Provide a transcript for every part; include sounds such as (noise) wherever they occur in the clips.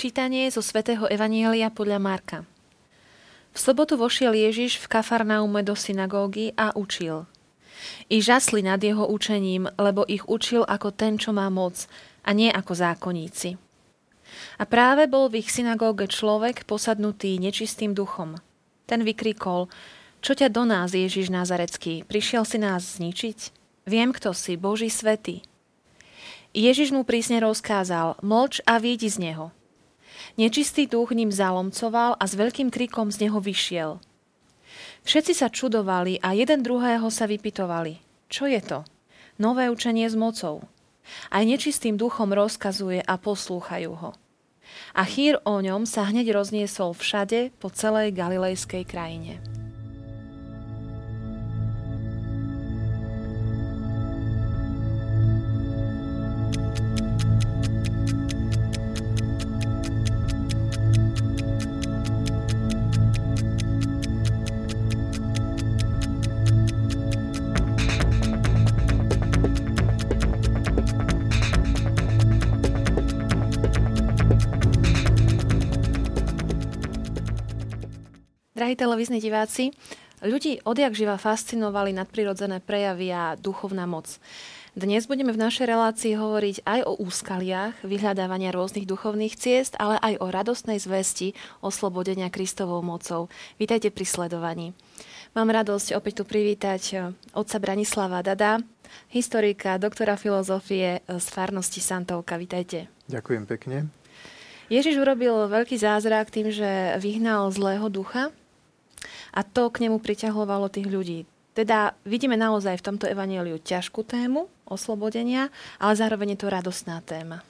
Čítanie zo svätého Evanielia podľa Marka. V sobotu vošiel Ježiš v Kafarnaume do synagógy a učil. I žasli nad jeho učením, lebo ich učil ako ten, čo má moc, a nie ako zákonníci. A práve bol v ich synagóge človek posadnutý nečistým duchom. Ten vykrikol, čo ťa do nás, Ježiš Nazarecký, prišiel si nás zničiť? Viem, kto si, Boží svety. Ježiš mu prísne rozkázal, mlč a výjdi z neho – Nečistý duch ním zalomcoval a s veľkým krikom z neho vyšiel. Všetci sa čudovali a jeden druhého sa vypitovali. Čo je to? Nové učenie s mocou. Aj nečistým duchom rozkazuje a poslúchajú ho. A chýr o ňom sa hneď rozniesol všade po celej galilejskej krajine. Drahí televízni diváci, ľudí odjak živa fascinovali nadprirodzené prejavy a duchovná moc. Dnes budeme v našej relácii hovoriť aj o úskaliach, vyhľadávania rôznych duchovných ciest, ale aj o radostnej zvesti oslobodenia Kristovou mocou. Vítajte pri sledovaní. Mám radosť opäť tu privítať eh, otca Branislava Dada, historika, doktora filozofie z farnosti Santovka. Vítajte. Ďakujem pekne. Ježiš urobil veľký zázrak tým, že vyhnal zlého ducha a to k nemu priťahovalo tých ľudí. Teda vidíme naozaj v tomto evaníliu ťažkú tému oslobodenia, ale zároveň je to radostná téma.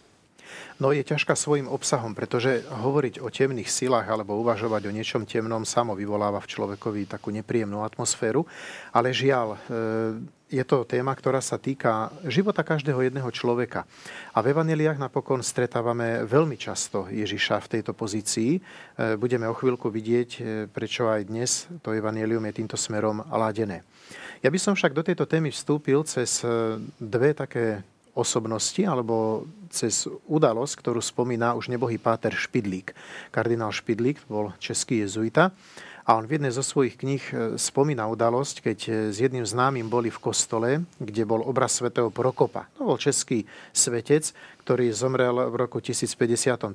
No je ťažká svojim obsahom, pretože hovoriť o temných silách alebo uvažovať o niečom temnom samo vyvoláva v človekovi takú nepríjemnú atmosféru. Ale žiaľ, e, je to téma, ktorá sa týka života každého jedného človeka. A v evaneliách napokon stretávame veľmi často Ježiša v tejto pozícii. E, budeme o chvíľku vidieť, e, prečo aj dnes to evanelium je týmto smerom ladené. Ja by som však do tejto témy vstúpil cez dve také osobnosti alebo cez udalosť, ktorú spomína už nebohý páter Špidlík. Kardinál Špidlík bol český jezuita a on v jednej zo svojich kníh e, spomína udalosť, keď e, s jedným známym boli v kostole, kde bol obraz svätého Prokopa. To bol český svetec, ktorý zomrel v roku 1053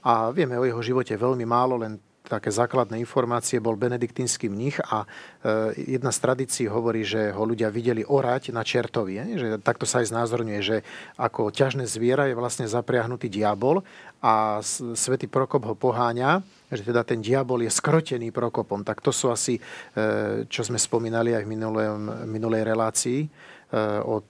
a vieme o jeho živote veľmi málo, len také základné informácie, bol benediktínsky mních a e, jedna z tradícií hovorí, že ho ľudia videli orať na čertovi. Že takto sa aj znázorňuje, že ako ťažné zviera je vlastne zapriahnutý diabol a svätý Prokop ho poháňa, že teda ten diabol je skrotený Prokopom. Tak to sú asi, e, čo sme spomínali aj v minulej relácii e, o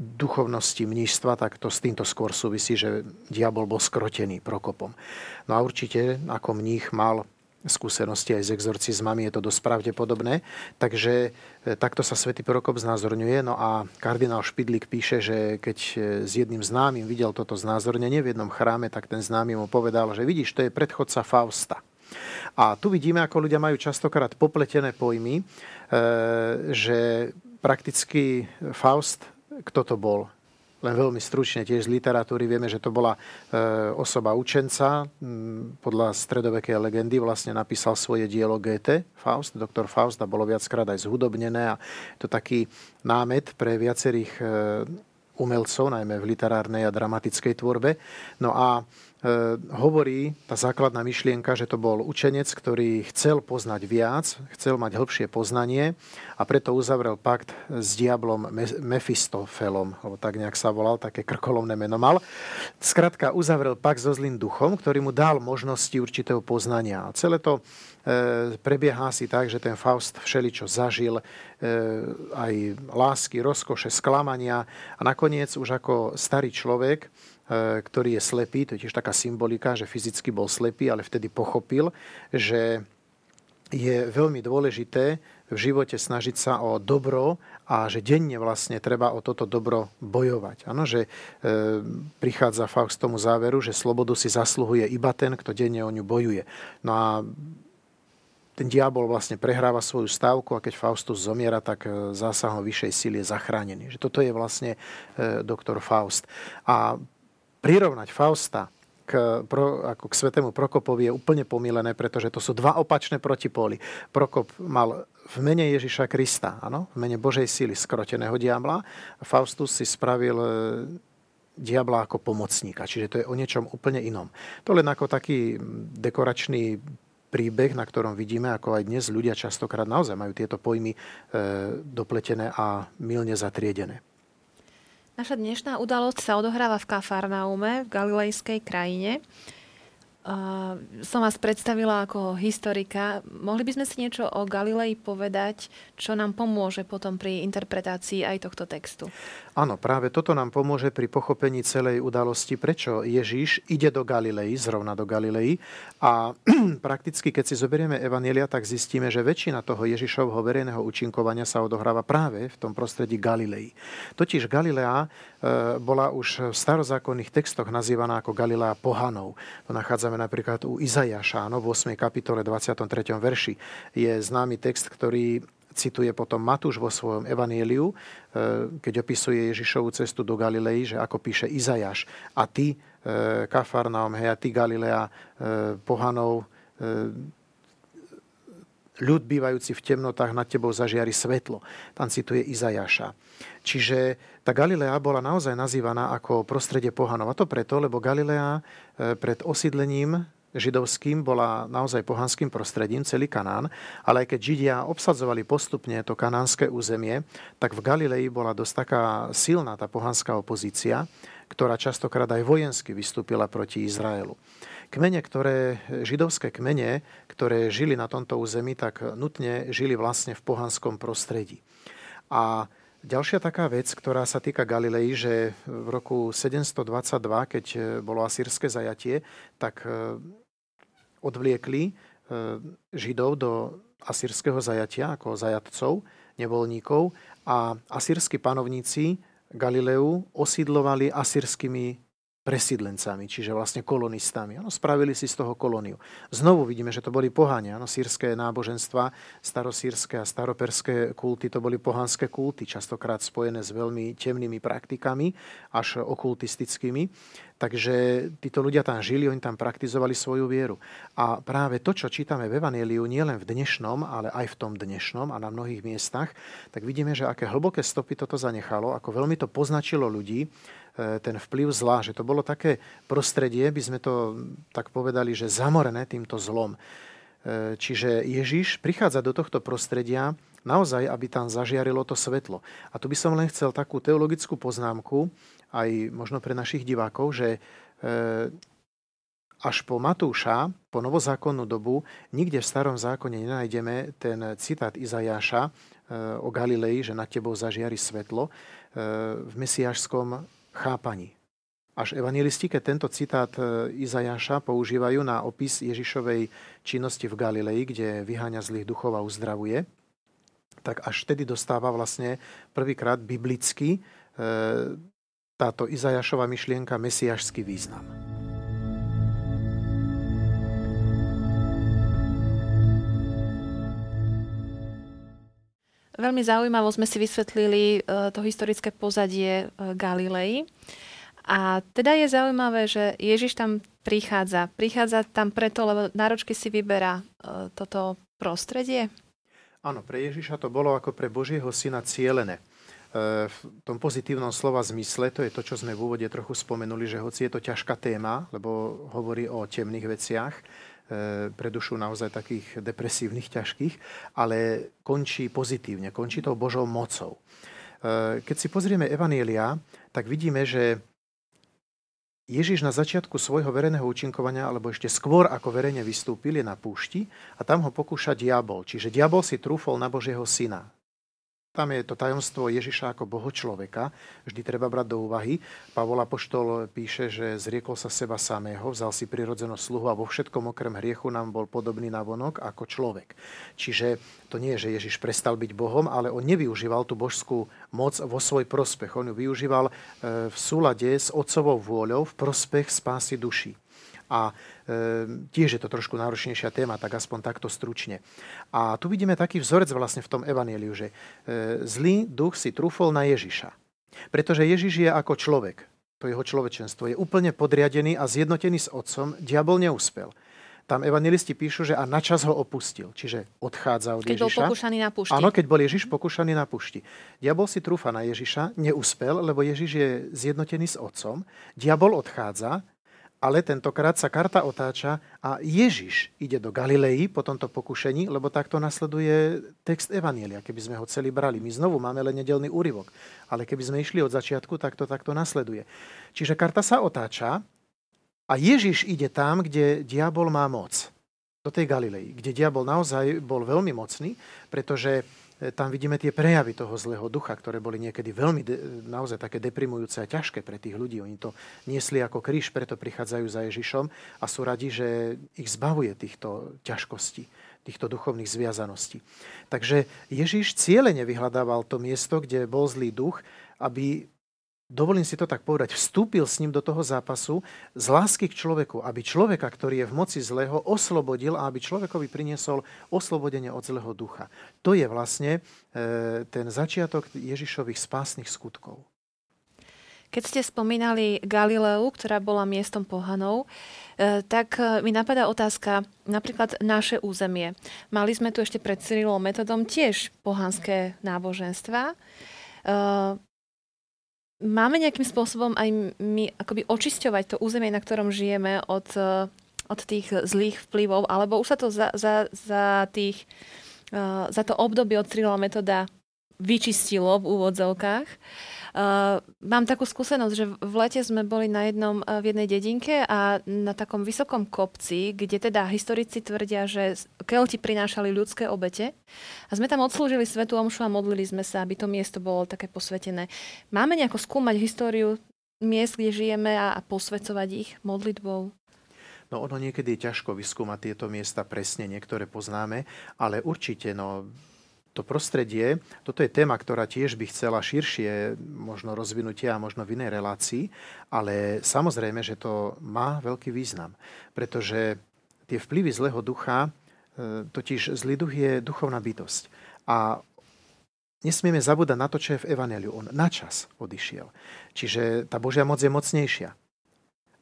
duchovnosti mnížstva, tak to s týmto skôr súvisí, že diabol bol skrotený Prokopom. No a určite ako mních mal skúsenosti aj s exorcizmami, je to dosť pravdepodobné. Takže e, takto sa svätý Prokop znázorňuje. No a kardinál Špidlík píše, že keď e, s jedným známym videl toto znázornenie v jednom chráme, tak ten známy mu povedal, že vidíš, to je predchodca Fausta. A tu vidíme, ako ľudia majú častokrát popletené pojmy, e, že prakticky Faust kto to bol. Len veľmi stručne tiež z literatúry vieme, že to bola e, osoba učenca. Podľa stredovekej legendy vlastne napísal svoje dielo GT, Faust, doktor Faust a bolo viackrát aj zhudobnené a to taký námet pre viacerých e, umelcov, najmä v literárnej a dramatickej tvorbe. No a hovorí tá základná myšlienka, že to bol učenec, ktorý chcel poznať viac, chcel mať hĺbšie poznanie a preto uzavrel pakt s diablom Mefistofelom, alebo tak nejak sa volal, také krkolovné meno mal. Skrátka uzavrel pakt so zlým duchom, ktorý mu dal možnosti určitého poznania. A celé to e, prebieha si tak, že ten Faust všeličo zažil, e, aj lásky, rozkoše, sklamania a nakoniec už ako starý človek ktorý je slepý, to je tiež taká symbolika, že fyzicky bol slepý, ale vtedy pochopil, že je veľmi dôležité v živote snažiť sa o dobro a že denne vlastne treba o toto dobro bojovať. Ano, že e, prichádza Faust k tomu záveru, že slobodu si zasluhuje iba ten, kto denne o ňu bojuje. No a ten diabol vlastne prehráva svoju stávku a keď Faustus zomiera, tak e, zásahom vyššej síly je zachránený. Že toto je vlastne e, doktor Faust. A prirovnať Fausta k pro, ako k svetému Prokopovi je úplne pomílené, pretože to sú dva opačné protipóly. Prokop mal v mene Ježiša Krista, áno, v mene Božej síly skroteného diabla. Faustus si spravil e, diabla ako pomocníka, čiže to je o niečom úplne inom. To len ako taký dekoračný príbeh, na ktorom vidíme, ako aj dnes ľudia častokrát naozaj majú tieto pojmy e, dopletené a milne zatriedené. Naša dnešná udalosť sa odohráva v Kafarnaume, v galilejskej krajine. Uh, som vás predstavila ako historika. Mohli by sme si niečo o Galilei povedať, čo nám pomôže potom pri interpretácii aj tohto textu? Áno, práve toto nám pomôže pri pochopení celej udalosti, prečo Ježíš ide do Galilei, zrovna do Galilei. A (clears throat) prakticky, keď si zoberieme Evanielia, tak zistíme, že väčšina toho Ježišovho verejného účinkovania sa odohráva práve v tom prostredí Galilei. Totiž Galilea e, bola už v starozákonných textoch nazývaná ako Galilea pohanov. To nachádza nachádzame napríklad u Izajaša, no, v 8. kapitole 23. verši. Je známy text, ktorý cituje potom Matúš vo svojom evanieliu, e, keď opisuje Ježišovú cestu do Galilei, že ako píše Izajaš. A ty, e, Kafarnaum, hej, a ty, Galilea, e, pohanov, ľud bývajúci v temnotách nad tebou zažiari svetlo. Tam cituje Izajaša. Čiže tá Galilea bola naozaj nazývaná ako prostredie pohanov. A to preto, lebo Galilea e, pred osídlením židovským bola naozaj pohanským prostredím, celý Kanán, ale aj keď Židia obsadzovali postupne to kanánske územie, tak v Galilei bola dosť taká silná tá pohanská opozícia, ktorá častokrát aj vojensky vystúpila proti Izraelu. Kmene, ktoré, židovské kmene, ktoré žili na tomto území, tak nutne žili vlastne v pohanskom prostredí. A Ďalšia taká vec, ktorá sa týka Galilei, že v roku 722, keď bolo asýrske zajatie, tak e, odvliekli e, Židov do asýrskeho zajatia ako zajatcov, nevolníkov a asýrski panovníci Galileu osídlovali asýrskými presídlencami, čiže vlastne kolonistami. Ano, spravili si z toho kolóniu. Znovu vidíme, že to boli pohania. Ano, sírske náboženstva, starosírske a staroperské kulty, to boli pohanské kulty, častokrát spojené s veľmi temnými praktikami, až okultistickými. Takže títo ľudia tam žili, oni tam praktizovali svoju vieru. A práve to, čo čítame v Evangeliu, nie len v dnešnom, ale aj v tom dnešnom a na mnohých miestach, tak vidíme, že aké hlboké stopy toto zanechalo, ako veľmi to poznačilo ľudí, ten vplyv zla, že to bolo také prostredie, by sme to tak povedali, že zamorené týmto zlom. E, čiže Ježiš prichádza do tohto prostredia naozaj, aby tam zažiarilo to svetlo. A tu by som len chcel takú teologickú poznámku, aj možno pre našich divákov, že e, až po Matúša, po novozákonnú dobu, nikde v starom zákone nenájdeme ten citát Izajáša o Galilei, že nad tebou zažiari svetlo. V mesiášskom chápaní. Až evangelisti, keď tento citát e, Izajaša používajú na opis Ježišovej činnosti v Galilei, kde vyháňa zlých duchov a uzdravuje, tak až vtedy dostáva vlastne prvýkrát biblicky e, táto Izajašova myšlienka mesiašský význam. Veľmi zaujímavo sme si vysvetlili e, to historické pozadie e, Galilei. A teda je zaujímavé, že Ježiš tam prichádza. Prichádza tam preto, lebo náročky si vyberá e, toto prostredie? Áno, pre Ježiša to bolo ako pre Božieho syna cielené. V tom pozitívnom slova zmysle, to je to, čo sme v úvode trochu spomenuli, že hoci je to ťažká téma, lebo hovorí o temných veciach, pre dušu naozaj takých depresívnych, ťažkých, ale končí pozitívne, končí tou Božou mocou. E, keď si pozrieme Evanielia, tak vidíme, že Ježiš na začiatku svojho verejného účinkovania, alebo ešte skôr ako verejne vystúpil, je na púšti a tam ho pokúša diabol. Čiže diabol si trúfol na Božieho syna. Tam je to tajomstvo Ježiša ako Boho človeka. Vždy treba brať do úvahy. Pavol Apoštol píše, že zriekol sa seba samého, vzal si prirodzenú sluhu a vo všetkom okrem hriechu nám bol podobný na vonok ako človek. Čiže to nie je, že Ježiš prestal byť Bohom, ale on nevyužíval tú božskú moc vo svoj prospech. On ju využíval e, v súlade s otcovou vôľou v prospech spásy duší. A tiež je to trošku náročnejšia téma, tak aspoň takto stručne. A tu vidíme taký vzorec vlastne v tom evaníliu, že e, zlý duch si trúfol na Ježiša. Pretože Ježiš je ako človek. to jeho človečenstvo, je úplne podriadený a zjednotený s otcom, diabol neúspel. Tam evangelisti píšu, že a načas ho opustil, čiže odchádza od keď Ježiša. Keď bol pokúšaný na pušti. Áno, keď bol Ježiš pokúšaný na pušti. Diabol si trúfa na Ježiša, neúspel, lebo Ježiš je zjednotený s otcom. Diabol odchádza, ale tentokrát sa karta otáča a Ježiš ide do Galilei po tomto pokušení, lebo takto nasleduje text Evanielia, keby sme ho celý brali. My znovu máme len nedelný úryvok, ale keby sme išli od začiatku, tak to takto nasleduje. Čiže karta sa otáča a Ježiš ide tam, kde diabol má moc. Do tej Galilei, kde diabol naozaj bol veľmi mocný, pretože tam vidíme tie prejavy toho zlého ducha, ktoré boli niekedy veľmi de, naozaj také deprimujúce a ťažké pre tých ľudí. Oni to niesli ako kríž, preto prichádzajú za Ježišom a sú radi, že ich zbavuje týchto ťažkostí, týchto duchovných zviazaností. Takže Ježiš cieľene vyhľadával to miesto, kde bol zlý duch, aby dovolím si to tak povedať, vstúpil s ním do toho zápasu z lásky k človeku, aby človeka, ktorý je v moci zlého, oslobodil a aby človekovi priniesol oslobodenie od zlého ducha. To je vlastne e, ten začiatok Ježišových spásnych skutkov. Keď ste spomínali Galileu, ktorá bola miestom pohanov, e, tak e, mi napadá otázka, napríklad naše územie. Mali sme tu ešte pred Cyrilom metodom tiež pohanské náboženstva máme nejakým spôsobom aj my akoby očisťovať to územie, na ktorom žijeme od, eh, od tých zlých vplyvov, alebo už sa to za, za, za, tých, uh, za to obdobie od Cyrila metoda vyčistilo v úvodzovkách. Uh, mám takú skúsenosť, že v lete sme boli na jednom, uh, v jednej dedinke a na takom vysokom kopci, kde teda historici tvrdia, že Kelti prinášali ľudské obete a sme tam odslúžili svetu omšu a modlili sme sa, aby to miesto bolo také posvetené. Máme nejako skúmať históriu miest, kde žijeme a, a posvecovať ich modlitbou? No ono niekedy je ťažko vyskúmať tieto miesta presne, niektoré poznáme, ale určite no, to prostredie, toto je téma, ktorá tiež by chcela širšie možno rozvinutie a možno v inej relácii, ale samozrejme, že to má veľký význam, pretože tie vplyvy zlého ducha, e, totiž zlý duch je duchovná bytosť. A nesmieme zabúdať na to, čo je v Evangeliu. On načas odišiel. Čiže tá Božia moc je mocnejšia.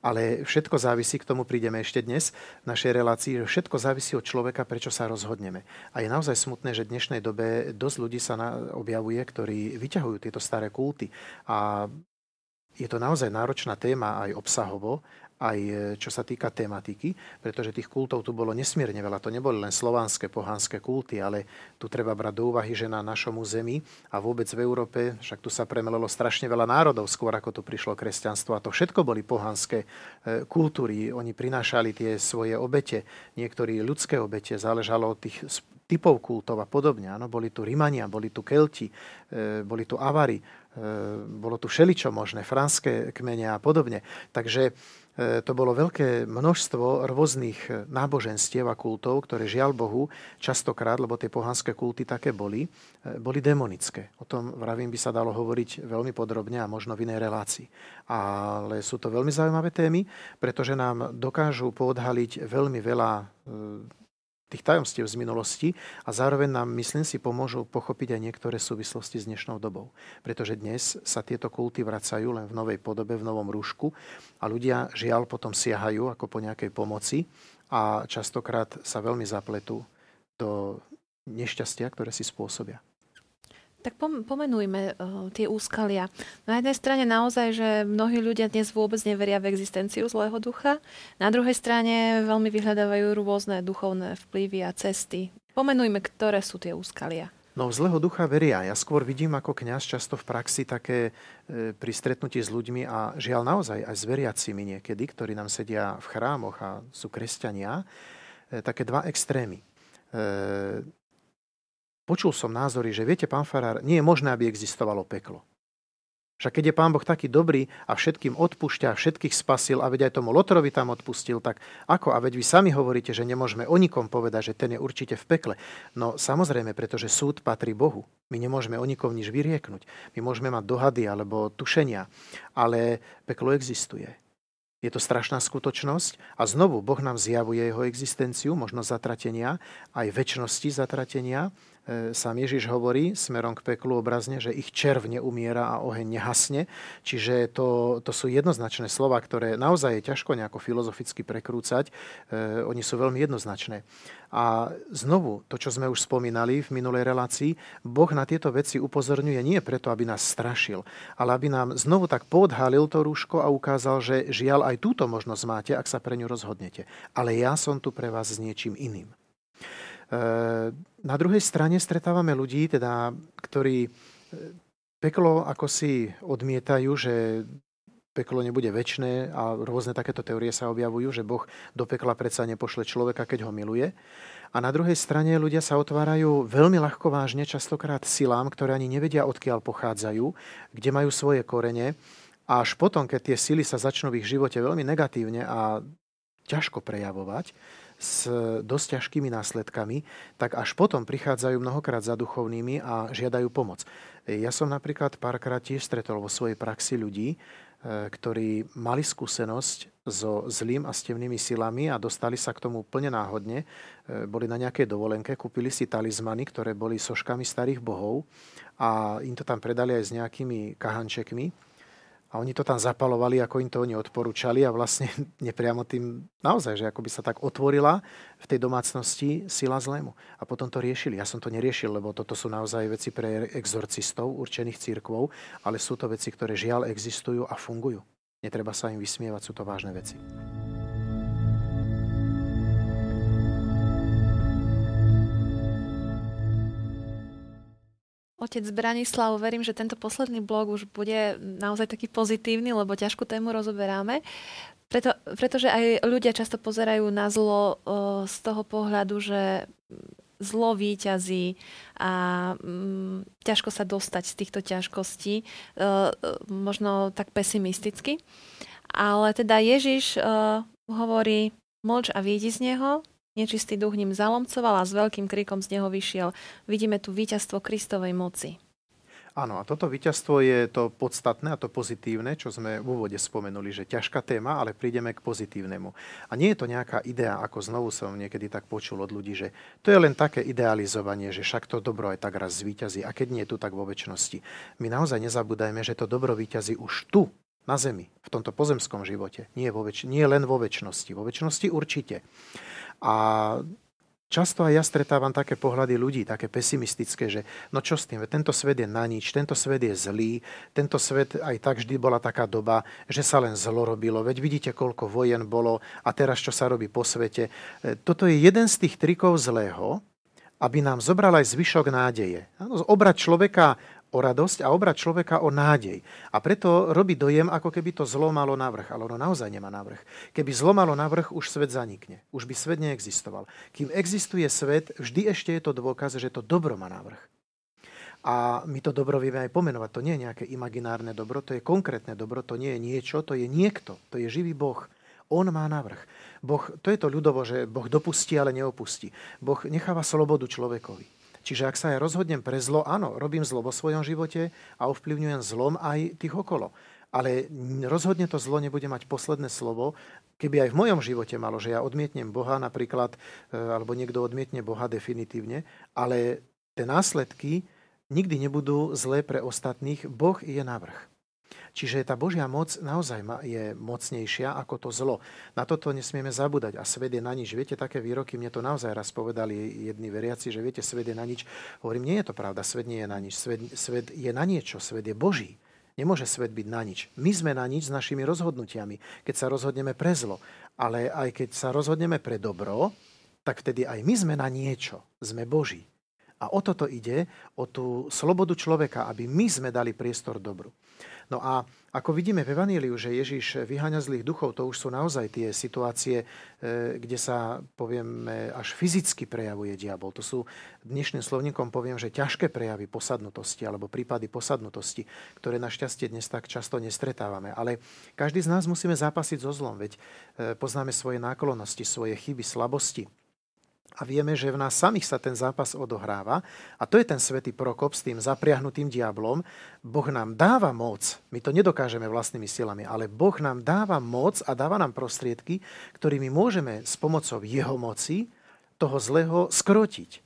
Ale všetko závisí, k tomu prídeme ešte dnes v našej relácii, že všetko závisí od človeka, prečo sa rozhodneme. A je naozaj smutné, že v dnešnej dobe dosť ľudí sa objavuje, ktorí vyťahujú tieto staré kulty. A je to naozaj náročná téma aj obsahovo aj e, čo sa týka tematiky, pretože tých kultov tu bolo nesmierne veľa. To neboli len slovanské, pohánske kulty, ale tu treba brať do úvahy, že na našom území a vôbec v Európe, však tu sa premelilo strašne veľa národov skôr, ako tu prišlo kresťanstvo a to všetko boli pohánske e, kultúry. Oni prinášali tie svoje obete, niektorí ľudské obete, záležalo od tých typov kultov a podobne. Áno, boli tu Rimania, boli tu Kelti, e, boli tu Avary, bolo tu všeličo možné, franské kmene a podobne. Takže E, to bolo veľké množstvo rôznych e, náboženstiev a kultov, ktoré žiaľ Bohu častokrát, lebo tie pohanské kulty také boli, e, boli demonické. O tom, vravím, by sa dalo hovoriť veľmi podrobne a možno v inej relácii. Ale sú to veľmi zaujímavé témy, pretože nám dokážu poodhaliť veľmi veľa tých tajomstiev z minulosti a zároveň nám, myslím si, pomôžu pochopiť aj niektoré súvislosti s dnešnou dobou. Pretože dnes sa tieto kulty vracajú len v novej podobe, v novom rúšku a ľudia žiaľ potom siahajú ako po nejakej pomoci a častokrát sa veľmi zapletú do nešťastia, ktoré si spôsobia. Tak pomenujme uh, tie úskalia. Na jednej strane naozaj, že mnohí ľudia dnes vôbec neveria v existenciu zlého ducha. Na druhej strane veľmi vyhľadávajú rôzne duchovné vplyvy a cesty. Pomenujme, ktoré sú tie úskalia. No zlého ducha veria. Ja skôr vidím ako kňaz často v praxi také e, pri stretnutí s ľuďmi a žiaľ naozaj aj s veriacimi niekedy, ktorí nám sedia v chrámoch a sú kresťania, e, také dva extrémy. E, Počul som názory, že viete, pán Farár, nie je možné, aby existovalo peklo. Však keď je pán Boh taký dobrý a všetkým odpúšťa, všetkých spasil a veď aj tomu Lotrovi tam odpustil, tak ako? A veď vy sami hovoríte, že nemôžeme o nikom povedať, že ten je určite v pekle. No samozrejme, pretože súd patrí Bohu. My nemôžeme o nikom nič vyrieknúť. My môžeme mať dohady alebo tušenia, ale peklo existuje. Je to strašná skutočnosť a znovu Boh nám zjavuje jeho existenciu, možnosť zatratenia, aj väčšnosti zatratenia, sám Ježiš hovorí smerom k peklu obrazne, že ich červ neumiera a oheň nehasne. Čiže to, to sú jednoznačné slova, ktoré naozaj je ťažko nejako filozoficky prekrúcať. E, oni sú veľmi jednoznačné. A znovu, to, čo sme už spomínali v minulej relácii, Boh na tieto veci upozorňuje nie preto, aby nás strašil, ale aby nám znovu tak podhalil to rúško a ukázal, že žiaľ aj túto možnosť máte, ak sa pre ňu rozhodnete. Ale ja som tu pre vás s niečím iným. Na druhej strane stretávame ľudí, teda, ktorí e, peklo ako si odmietajú, že peklo nebude väčné a rôzne takéto teórie sa objavujú, že Boh do pekla predsa nepošle človeka, keď ho miluje. A na druhej strane ľudia sa otvárajú veľmi ľahko vážne, častokrát silám, ktoré ani nevedia, odkiaľ pochádzajú, kde majú svoje korene. A až potom, keď tie sily sa začnú v ich živote veľmi negatívne a ťažko prejavovať, s dosť ťažkými následkami, tak až potom prichádzajú mnohokrát za duchovnými a žiadajú pomoc. Ja som napríklad párkrát tiež stretol vo svojej praxi ľudí, E, ktorí mali skúsenosť so zlým a stevnými silami a dostali sa k tomu úplne náhodne. E, boli na nejakej dovolenke, kúpili si talizmany, ktoré boli soškami starých bohov a im to tam predali aj s nejakými kahančekmi a oni to tam zapalovali, ako im to oni odporúčali a vlastne (laughs) nepriamo tým naozaj, že ako by sa tak otvorila v tej domácnosti sila zlému. A potom to riešili. Ja som to neriešil, lebo toto sú naozaj veci pre exorcistov určených církvov, ale sú to veci, ktoré žiaľ existujú a fungujú. Netreba sa im vysmievať, sú to vážne veci. Otec Branislav, verím, že tento posledný blog už bude naozaj taký pozitívny, lebo ťažkú tému rozoberáme. Preto, pretože aj ľudia často pozerajú na zlo z toho pohľadu, že zlo výťazí a mm, ťažko sa dostať z týchto ťažkostí, e, možno tak pesimisticky. Ale teda Ježiš e, hovorí, moč a výjdi z neho, Nečistý duch ním zalomcoval a s veľkým krikom z neho vyšiel. Vidíme tu víťazstvo Kristovej moci. Áno, a toto víťazstvo je to podstatné a to pozitívne, čo sme v úvode spomenuli, že ťažká téma, ale prídeme k pozitívnemu. A nie je to nejaká idea, ako znovu som niekedy tak počul od ľudí, že to je len také idealizovanie, že však to dobro aj tak raz zvýťazí a keď nie tu, tak vo väčšnosti. My naozaj nezabúdajme, že to dobro výťazí už tu, na zemi, v tomto pozemskom živote, nie, vo väč- nie len vo väčšnosti. Vo väčšnosti určite. A Často aj ja stretávam také pohľady ľudí, také pesimistické, že no čo s tým, tento svet je na nič, tento svet je zlý, tento svet aj tak vždy bola taká doba, že sa len zlo robilo. Veď vidíte, koľko vojen bolo a teraz čo sa robí po svete. E, toto je jeden z tých trikov zlého, aby nám zobral aj zvyšok nádeje. Obrať človeka o radosť a obrať človeka o nádej. A preto robí dojem, ako keby to zlo malo navrh. Ale ono naozaj nemá navrh. Keby zlo malo navrh, už svet zanikne. Už by svet neexistoval. Kým existuje svet, vždy ešte je to dôkaz, že to dobro má navrh. A my to dobro vieme aj pomenovať. To nie je nejaké imaginárne dobro, to je konkrétne dobro, to nie je niečo, to je niekto, to je živý Boh. On má navrh. Boh, to je to ľudovo, že Boh dopustí, ale neopustí. Boh necháva slobodu človekovi. Čiže ak sa ja rozhodnem pre zlo, áno, robím zlo vo svojom živote a ovplyvňujem zlom aj tých okolo. Ale rozhodne to zlo nebude mať posledné slovo, keby aj v mojom živote malo, že ja odmietnem Boha napríklad, e, alebo niekto odmietne Boha definitívne, ale tie následky nikdy nebudú zlé pre ostatných. Boh je navrh. Čiže tá Božia moc naozaj je mocnejšia ako to zlo. Na toto nesmieme zabúdať. A svet je na nič. Viete, také výroky, mne to naozaj raz povedali jedni veriaci, že viete, svet je na nič. Hovorím, nie je to pravda, svet nie je na nič. Svet, svet je na niečo, svet je Boží. Nemôže svet byť na nič. My sme na nič s našimi rozhodnutiami, keď sa rozhodneme pre zlo. Ale aj keď sa rozhodneme pre dobro, tak vtedy aj my sme na niečo. Sme Boží. A o toto ide, o tú slobodu človeka, aby my sme dali priestor dobru. No a ako vidíme v Evaníliu, že Ježiš vyháňa zlých duchov, to už sú naozaj tie situácie, e, kde sa, povieme, až fyzicky prejavuje diabol. To sú dnešným slovníkom poviem, že ťažké prejavy posadnutosti alebo prípady posadnutosti, ktoré našťastie dnes tak často nestretávame. Ale každý z nás musíme zápasiť so zlom, veď e, poznáme svoje náklonosti, svoje chyby, slabosti a vieme, že v nás samých sa ten zápas odohráva. A to je ten svetý prokop s tým zapriahnutým diablom. Boh nám dáva moc, my to nedokážeme vlastnými silami, ale Boh nám dáva moc a dáva nám prostriedky, ktorými môžeme s pomocou jeho moci toho zlého skrotiť.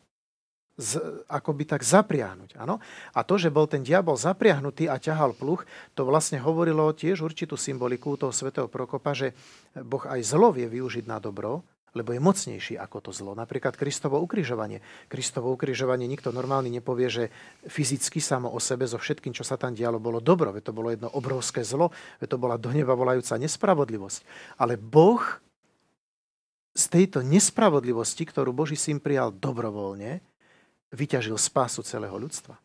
z, akoby tak zapriahnuť. Áno? A to, že bol ten diabol zapriahnutý a ťahal pluch, to vlastne hovorilo tiež určitú symboliku toho svätého Prokopa, že Boh aj zlo vie využiť na dobro, lebo je mocnejší ako to zlo. Napríklad Kristovo ukrižovanie. Kristovo ukrižovanie nikto normálny nepovie, že fyzicky samo o sebe so všetkým, čo sa tam dialo, bolo dobro. Veď to bolo jedno obrovské zlo, veď to bola do neba volajúca nespravodlivosť. Ale Boh z tejto nespravodlivosti, ktorú Boží syn prijal dobrovoľne, vyťažil spásu celého ľudstva.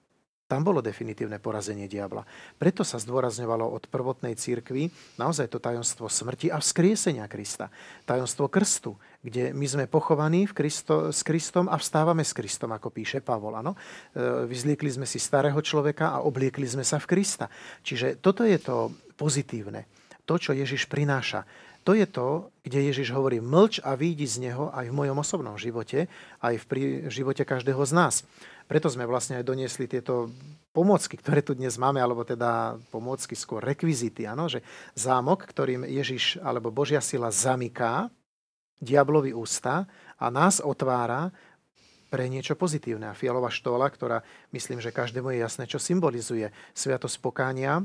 Tam bolo definitívne porazenie diabla. Preto sa zdôrazňovalo od prvotnej církvy naozaj to tajomstvo smrti a vzkriesenia Krista. Tajomstvo krstu, kde my sme pochovaní v Kristo, s Kristom a vstávame s Kristom, ako píše Pavol. Ano? E, vyzliekli sme si starého človeka a obliekli sme sa v Krista. Čiže toto je to pozitívne. To, čo Ježiš prináša. To je to, kde Ježiš hovorí, mlč a výjdi z neho aj v mojom osobnom živote, aj v živote každého z nás. Preto sme vlastne aj doniesli tieto pomôcky, ktoré tu dnes máme, alebo teda pomôcky skôr rekvizity, áno, že zámok, ktorým Ježiš alebo Božia sila zamyká diablovi ústa a nás otvára pre niečo pozitívne. A fialová štola, ktorá myslím, že každému je jasné, čo symbolizuje sviatosť pokánia,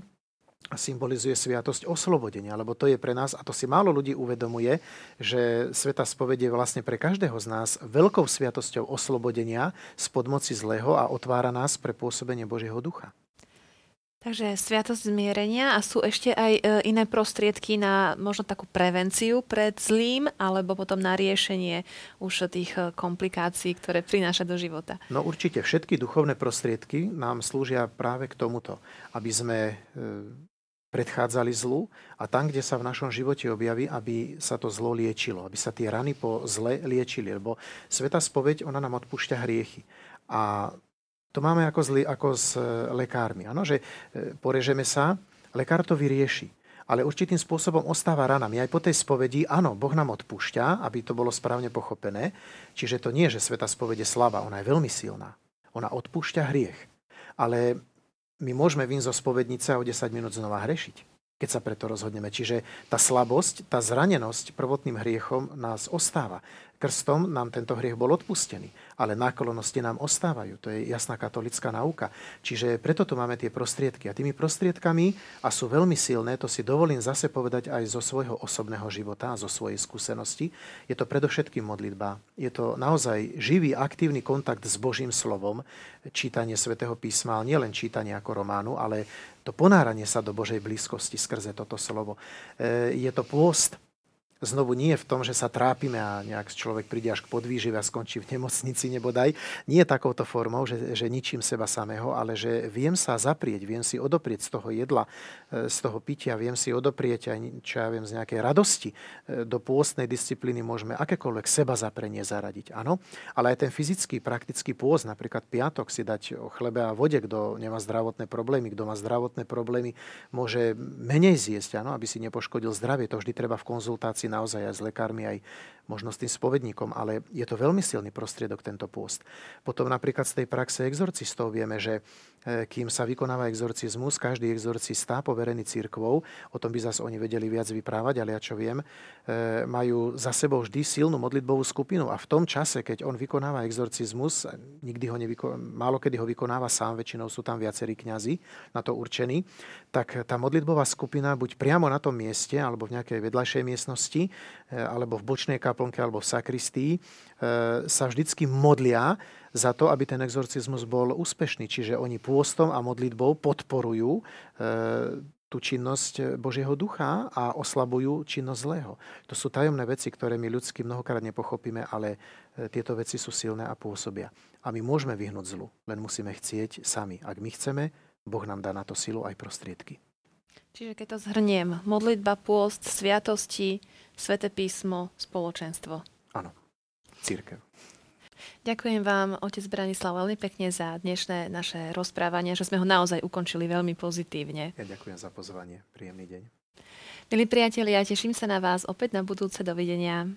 symbolizuje sviatosť oslobodenia, lebo to je pre nás, a to si málo ľudí uvedomuje, že Sveta spovedie je vlastne pre každého z nás veľkou sviatosťou oslobodenia spod moci zlého a otvára nás pre pôsobenie Božieho ducha. Takže sviatosť zmierenia a sú ešte aj e, iné prostriedky na možno takú prevenciu pred zlým alebo potom na riešenie už tých e, komplikácií, ktoré prináša do života. No určite všetky duchovné prostriedky nám slúžia práve k tomuto, aby sme e, predchádzali zlu a tam, kde sa v našom živote objaví, aby sa to zlo liečilo, aby sa tie rany po zle liečili, lebo Sveta spoveď, ona nám odpúšťa hriechy. A to máme ako, zli, ako s e, lekármi, ano? že e, porežeme sa, lekár to vyrieši. Ale určitým spôsobom ostáva rana. My aj po tej spovedi, áno, Boh nám odpúšťa, aby to bolo správne pochopené. Čiže to nie, že Sveta spovede slava, ona je veľmi silná. Ona odpúšťa hriech. Ale my môžeme vyn zo spovednice a o 10 minút znova hrešiť keď sa preto rozhodneme. Čiže tá slabosť, tá zranenosť prvotným hriechom nás ostáva. Krstom nám tento hriech bol odpustený ale náklonosti nám ostávajú. To je jasná katolická nauka. Čiže preto tu máme tie prostriedky. A tými prostriedkami, a sú veľmi silné, to si dovolím zase povedať aj zo svojho osobného života, zo svojej skúsenosti, je to predovšetkým modlitba. Je to naozaj živý, aktívny kontakt s Božím slovom, čítanie svätého písma, ale nielen čítanie ako románu, ale to ponáranie sa do Božej blízkosti skrze toto slovo. E, je to pôst, znovu nie v tom, že sa trápime a nejak človek príde až k podvýžive a skončí v nemocnici nebodaj. Nie takouto formou, že, že ničím seba samého, ale že viem sa zaprieť, viem si odoprieť z toho jedla, e, z toho pitia, viem si odoprieť aj, čo ja viem, z nejakej radosti. E, do pôstnej disciplíny môžeme akékoľvek seba zaprenie zaradiť, áno. Ale aj ten fyzický, praktický pôst, napríklad piatok si dať o chlebe a vode, kto nemá zdravotné problémy, kto má zdravotné problémy, môže menej zjesť, áno, aby si nepoškodil zdravie. To vždy treba v konzultácii naozaj aj s lekármi, aj možno s tým spovedníkom, ale je to veľmi silný prostriedok tento pôst. Potom napríklad z tej praxe exorcistov vieme, že e, kým sa vykonáva exorcizmus, každý exorcista poverený církvou, o tom by zase oni vedeli viac vyprávať, ale ja čo viem, e, majú za sebou vždy silnú modlitbovú skupinu a v tom čase, keď on vykonáva exorcizmus, nikdy ho nevyko- málo kedy ho vykonáva sám, väčšinou sú tam viacerí kňazi na to určení, tak tá modlitbová skupina buď priamo na tom mieste alebo v nejakej vedľajšej miestnosti e, alebo v bočnej kaplnke alebo v sakristii, e, sa vždycky modlia za to, aby ten exorcizmus bol úspešný. Čiže oni pôstom a modlitbou podporujú e, tú činnosť Božieho ducha a oslabujú činnosť zlého. To sú tajomné veci, ktoré my ľudsky mnohokrát nepochopíme, ale e, tieto veci sú silné a pôsobia. A my môžeme vyhnúť zlu, len musíme chcieť sami. Ak my chceme, Boh nám dá na to silu aj prostriedky. Čiže keď to zhrniem, modlitba, pôst, sviatosti, Svete písmo, spoločenstvo. Áno, církev. Ďakujem vám, otec Branislav, veľmi pekne za dnešné naše rozprávanie, že sme ho naozaj ukončili veľmi pozitívne. Ja ďakujem za pozvanie. Príjemný deň. Milí priatelia, teším sa na vás opäť na budúce. Dovidenia.